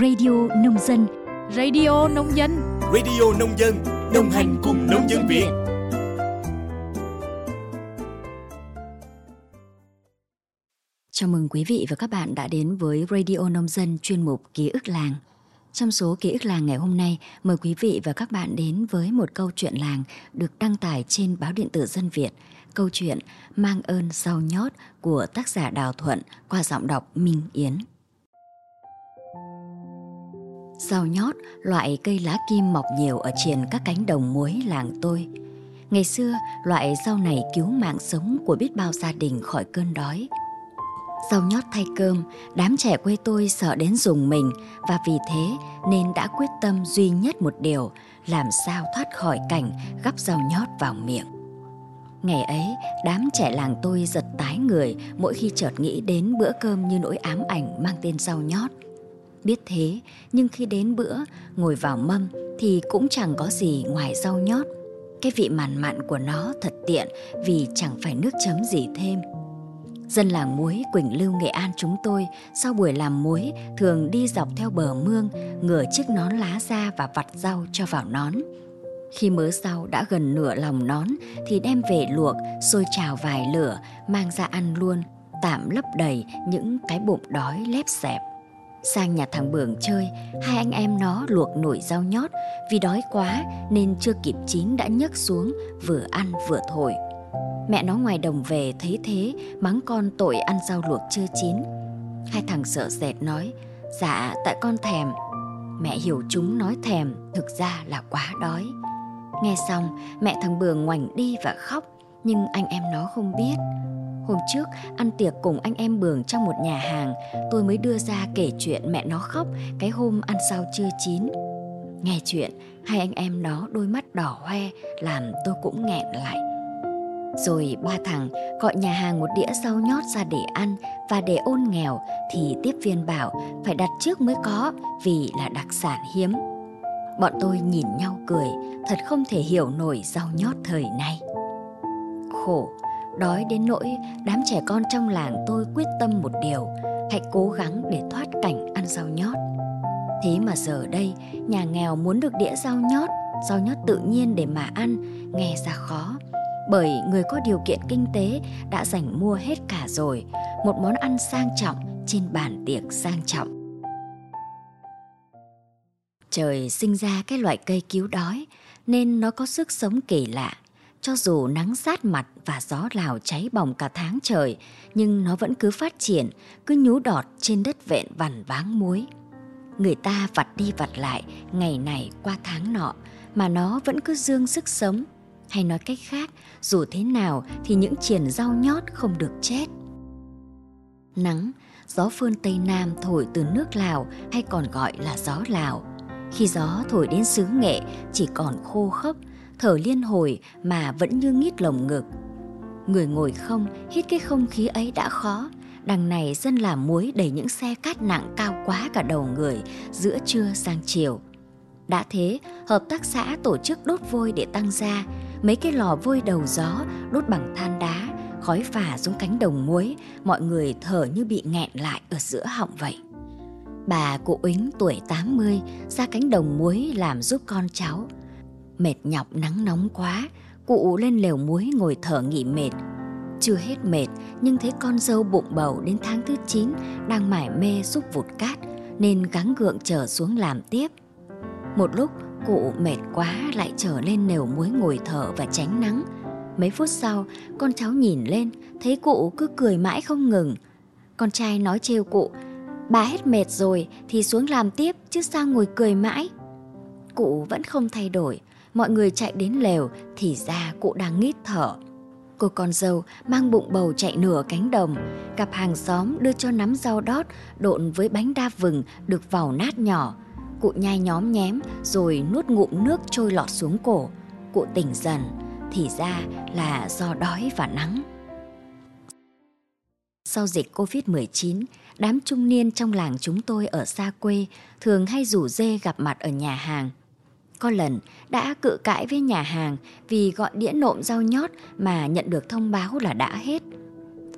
Radio Nông Dân Radio Nông Dân Radio Nông Dân Đồng hành cùng nông dân Việt Chào mừng quý vị và các bạn đã đến với Radio Nông Dân chuyên mục Ký ức làng. Trong số Ký ức làng ngày hôm nay, mời quý vị và các bạn đến với một câu chuyện làng được đăng tải trên báo điện tử Dân Việt. Câu chuyện Mang ơn rau nhót của tác giả Đào Thuận qua giọng đọc Minh Yến. Rau nhót, loại cây lá kim mọc nhiều ở trên các cánh đồng muối làng tôi. Ngày xưa, loại rau này cứu mạng sống của biết bao gia đình khỏi cơn đói. Rau nhót thay cơm, đám trẻ quê tôi sợ đến dùng mình và vì thế nên đã quyết tâm duy nhất một điều, làm sao thoát khỏi cảnh gắp rau nhót vào miệng. Ngày ấy, đám trẻ làng tôi giật tái người mỗi khi chợt nghĩ đến bữa cơm như nỗi ám ảnh mang tên rau nhót. Biết thế, nhưng khi đến bữa, ngồi vào mâm thì cũng chẳng có gì ngoài rau nhót. Cái vị mặn mặn của nó thật tiện vì chẳng phải nước chấm gì thêm. Dân làng muối Quỳnh Lưu Nghệ An chúng tôi sau buổi làm muối thường đi dọc theo bờ mương, ngửa chiếc nón lá ra và vặt rau cho vào nón. Khi mớ rau đã gần nửa lòng nón thì đem về luộc, sôi trào vài lửa, mang ra ăn luôn, tạm lấp đầy những cái bụng đói lép xẹp. Sang nhà thằng Bường chơi, hai anh em nó luộc nổi rau nhót vì đói quá nên chưa kịp chín đã nhấc xuống vừa ăn vừa thổi. Mẹ nó ngoài đồng về thấy thế mắng con tội ăn rau luộc chưa chín. Hai thằng sợ dẹt nói, dạ tại con thèm. Mẹ hiểu chúng nói thèm thực ra là quá đói. Nghe xong mẹ thằng Bường ngoảnh đi và khóc nhưng anh em nó không biết. Hôm trước ăn tiệc cùng anh em Bường trong một nhà hàng tôi mới đưa ra kể chuyện mẹ nó khóc cái hôm ăn sao chưa chín. Nghe chuyện hai anh em nó đôi mắt đỏ hoe làm tôi cũng nghẹn lại. Rồi ba thằng gọi nhà hàng một đĩa rau nhót ra để ăn và để ôn nghèo thì tiếp viên bảo phải đặt trước mới có vì là đặc sản hiếm. Bọn tôi nhìn nhau cười, thật không thể hiểu nổi rau nhót thời nay. Khổ, đói đến nỗi đám trẻ con trong làng tôi quyết tâm một điều, hãy cố gắng để thoát cảnh ăn rau nhót. Thế mà giờ đây, nhà nghèo muốn được đĩa rau nhót, rau nhót tự nhiên để mà ăn, nghe ra khó. Bởi người có điều kiện kinh tế đã dành mua hết cả rồi một món ăn sang trọng trên bàn tiệc sang trọng. Trời sinh ra cái loại cây cứu đói nên nó có sức sống kỳ lạ cho dù nắng sát mặt và gió lào cháy bỏng cả tháng trời nhưng nó vẫn cứ phát triển cứ nhú đọt trên đất vẹn vằn váng muối người ta vặt đi vặt lại ngày này qua tháng nọ mà nó vẫn cứ dương sức sống hay nói cách khác, dù thế nào thì những triển rau nhót không được chết. Nắng, gió phơn Tây Nam thổi từ nước Lào hay còn gọi là gió Lào. Khi gió thổi đến xứ nghệ chỉ còn khô khốc, thở liên hồi mà vẫn như nghít lồng ngực. Người ngồi không, hít cái không khí ấy đã khó. Đằng này dân làm muối đầy những xe cát nặng cao quá cả đầu người giữa trưa sang chiều. Đã thế, hợp tác xã tổ chức đốt vôi để tăng gia, mấy cái lò vôi đầu gió đốt bằng than đá, khói phả xuống cánh đồng muối, mọi người thở như bị nghẹn lại ở giữa họng vậy. Bà cụ Ính tuổi 80 ra cánh đồng muối làm giúp con cháu. Mệt nhọc nắng nóng quá, cụ lên lều muối ngồi thở nghỉ mệt. Chưa hết mệt nhưng thấy con dâu bụng bầu đến tháng thứ 9 đang mải mê giúp vụt cát nên gắng gượng trở xuống làm tiếp. Một lúc Cụ mệt quá lại trở lên nều muối ngồi thở và tránh nắng. Mấy phút sau, con cháu nhìn lên, thấy cụ cứ cười mãi không ngừng. Con trai nói trêu cụ, bà hết mệt rồi thì xuống làm tiếp chứ sao ngồi cười mãi. Cụ vẫn không thay đổi, mọi người chạy đến lều thì ra cụ đang nghít thở. Cô con dâu mang bụng bầu chạy nửa cánh đồng, gặp hàng xóm đưa cho nắm rau đót độn với bánh đa vừng được vào nát nhỏ, Cụ nhai nhóm nhém rồi nuốt ngụm nước trôi lọt xuống cổ. Cụ tỉnh dần, thì ra là do đói và nắng. Sau dịch Covid-19, đám trung niên trong làng chúng tôi ở xa quê thường hay rủ dê gặp mặt ở nhà hàng. Có lần đã cự cãi với nhà hàng vì gọi đĩa nộm rau nhót mà nhận được thông báo là đã hết.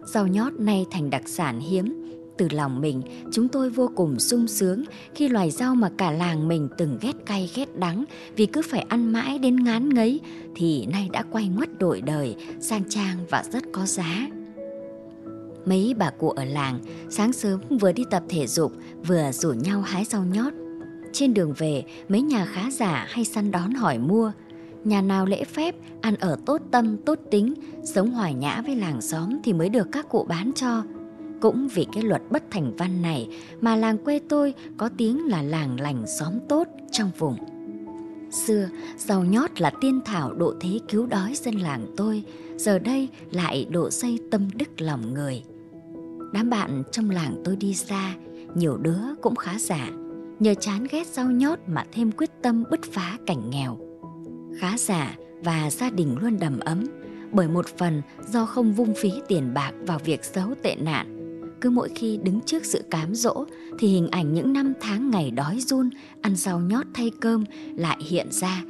Rau nhót nay thành đặc sản hiếm, từ lòng mình, chúng tôi vô cùng sung sướng khi loài rau mà cả làng mình từng ghét cay ghét đắng vì cứ phải ăn mãi đến ngán ngấy thì nay đã quay ngoắt đổi đời, sang trang và rất có giá. Mấy bà cụ ở làng sáng sớm vừa đi tập thể dục vừa rủ nhau hái rau nhót. Trên đường về, mấy nhà khá giả hay săn đón hỏi mua. Nhà nào lễ phép, ăn ở tốt tâm, tốt tính, sống hòa nhã với làng xóm thì mới được các cụ bán cho. Cũng vì cái luật bất thành văn này mà làng quê tôi có tiếng là làng lành xóm tốt trong vùng. Xưa, rau nhót là tiên thảo độ thế cứu đói dân làng tôi, giờ đây lại độ xây tâm đức lòng người. Đám bạn trong làng tôi đi xa, nhiều đứa cũng khá giả, nhờ chán ghét rau nhót mà thêm quyết tâm bứt phá cảnh nghèo. Khá giả và gia đình luôn đầm ấm, bởi một phần do không vung phí tiền bạc vào việc xấu tệ nạn. Cứ mỗi khi đứng trước sự cám dỗ thì hình ảnh những năm tháng ngày đói run, ăn rau nhót thay cơm lại hiện ra.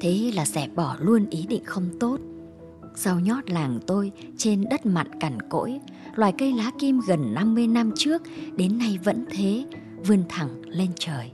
Thế là dẹp bỏ luôn ý định không tốt. Rau nhót làng tôi trên đất mặn cằn cỗi, loài cây lá kim gần 50 năm trước đến nay vẫn thế, vươn thẳng lên trời.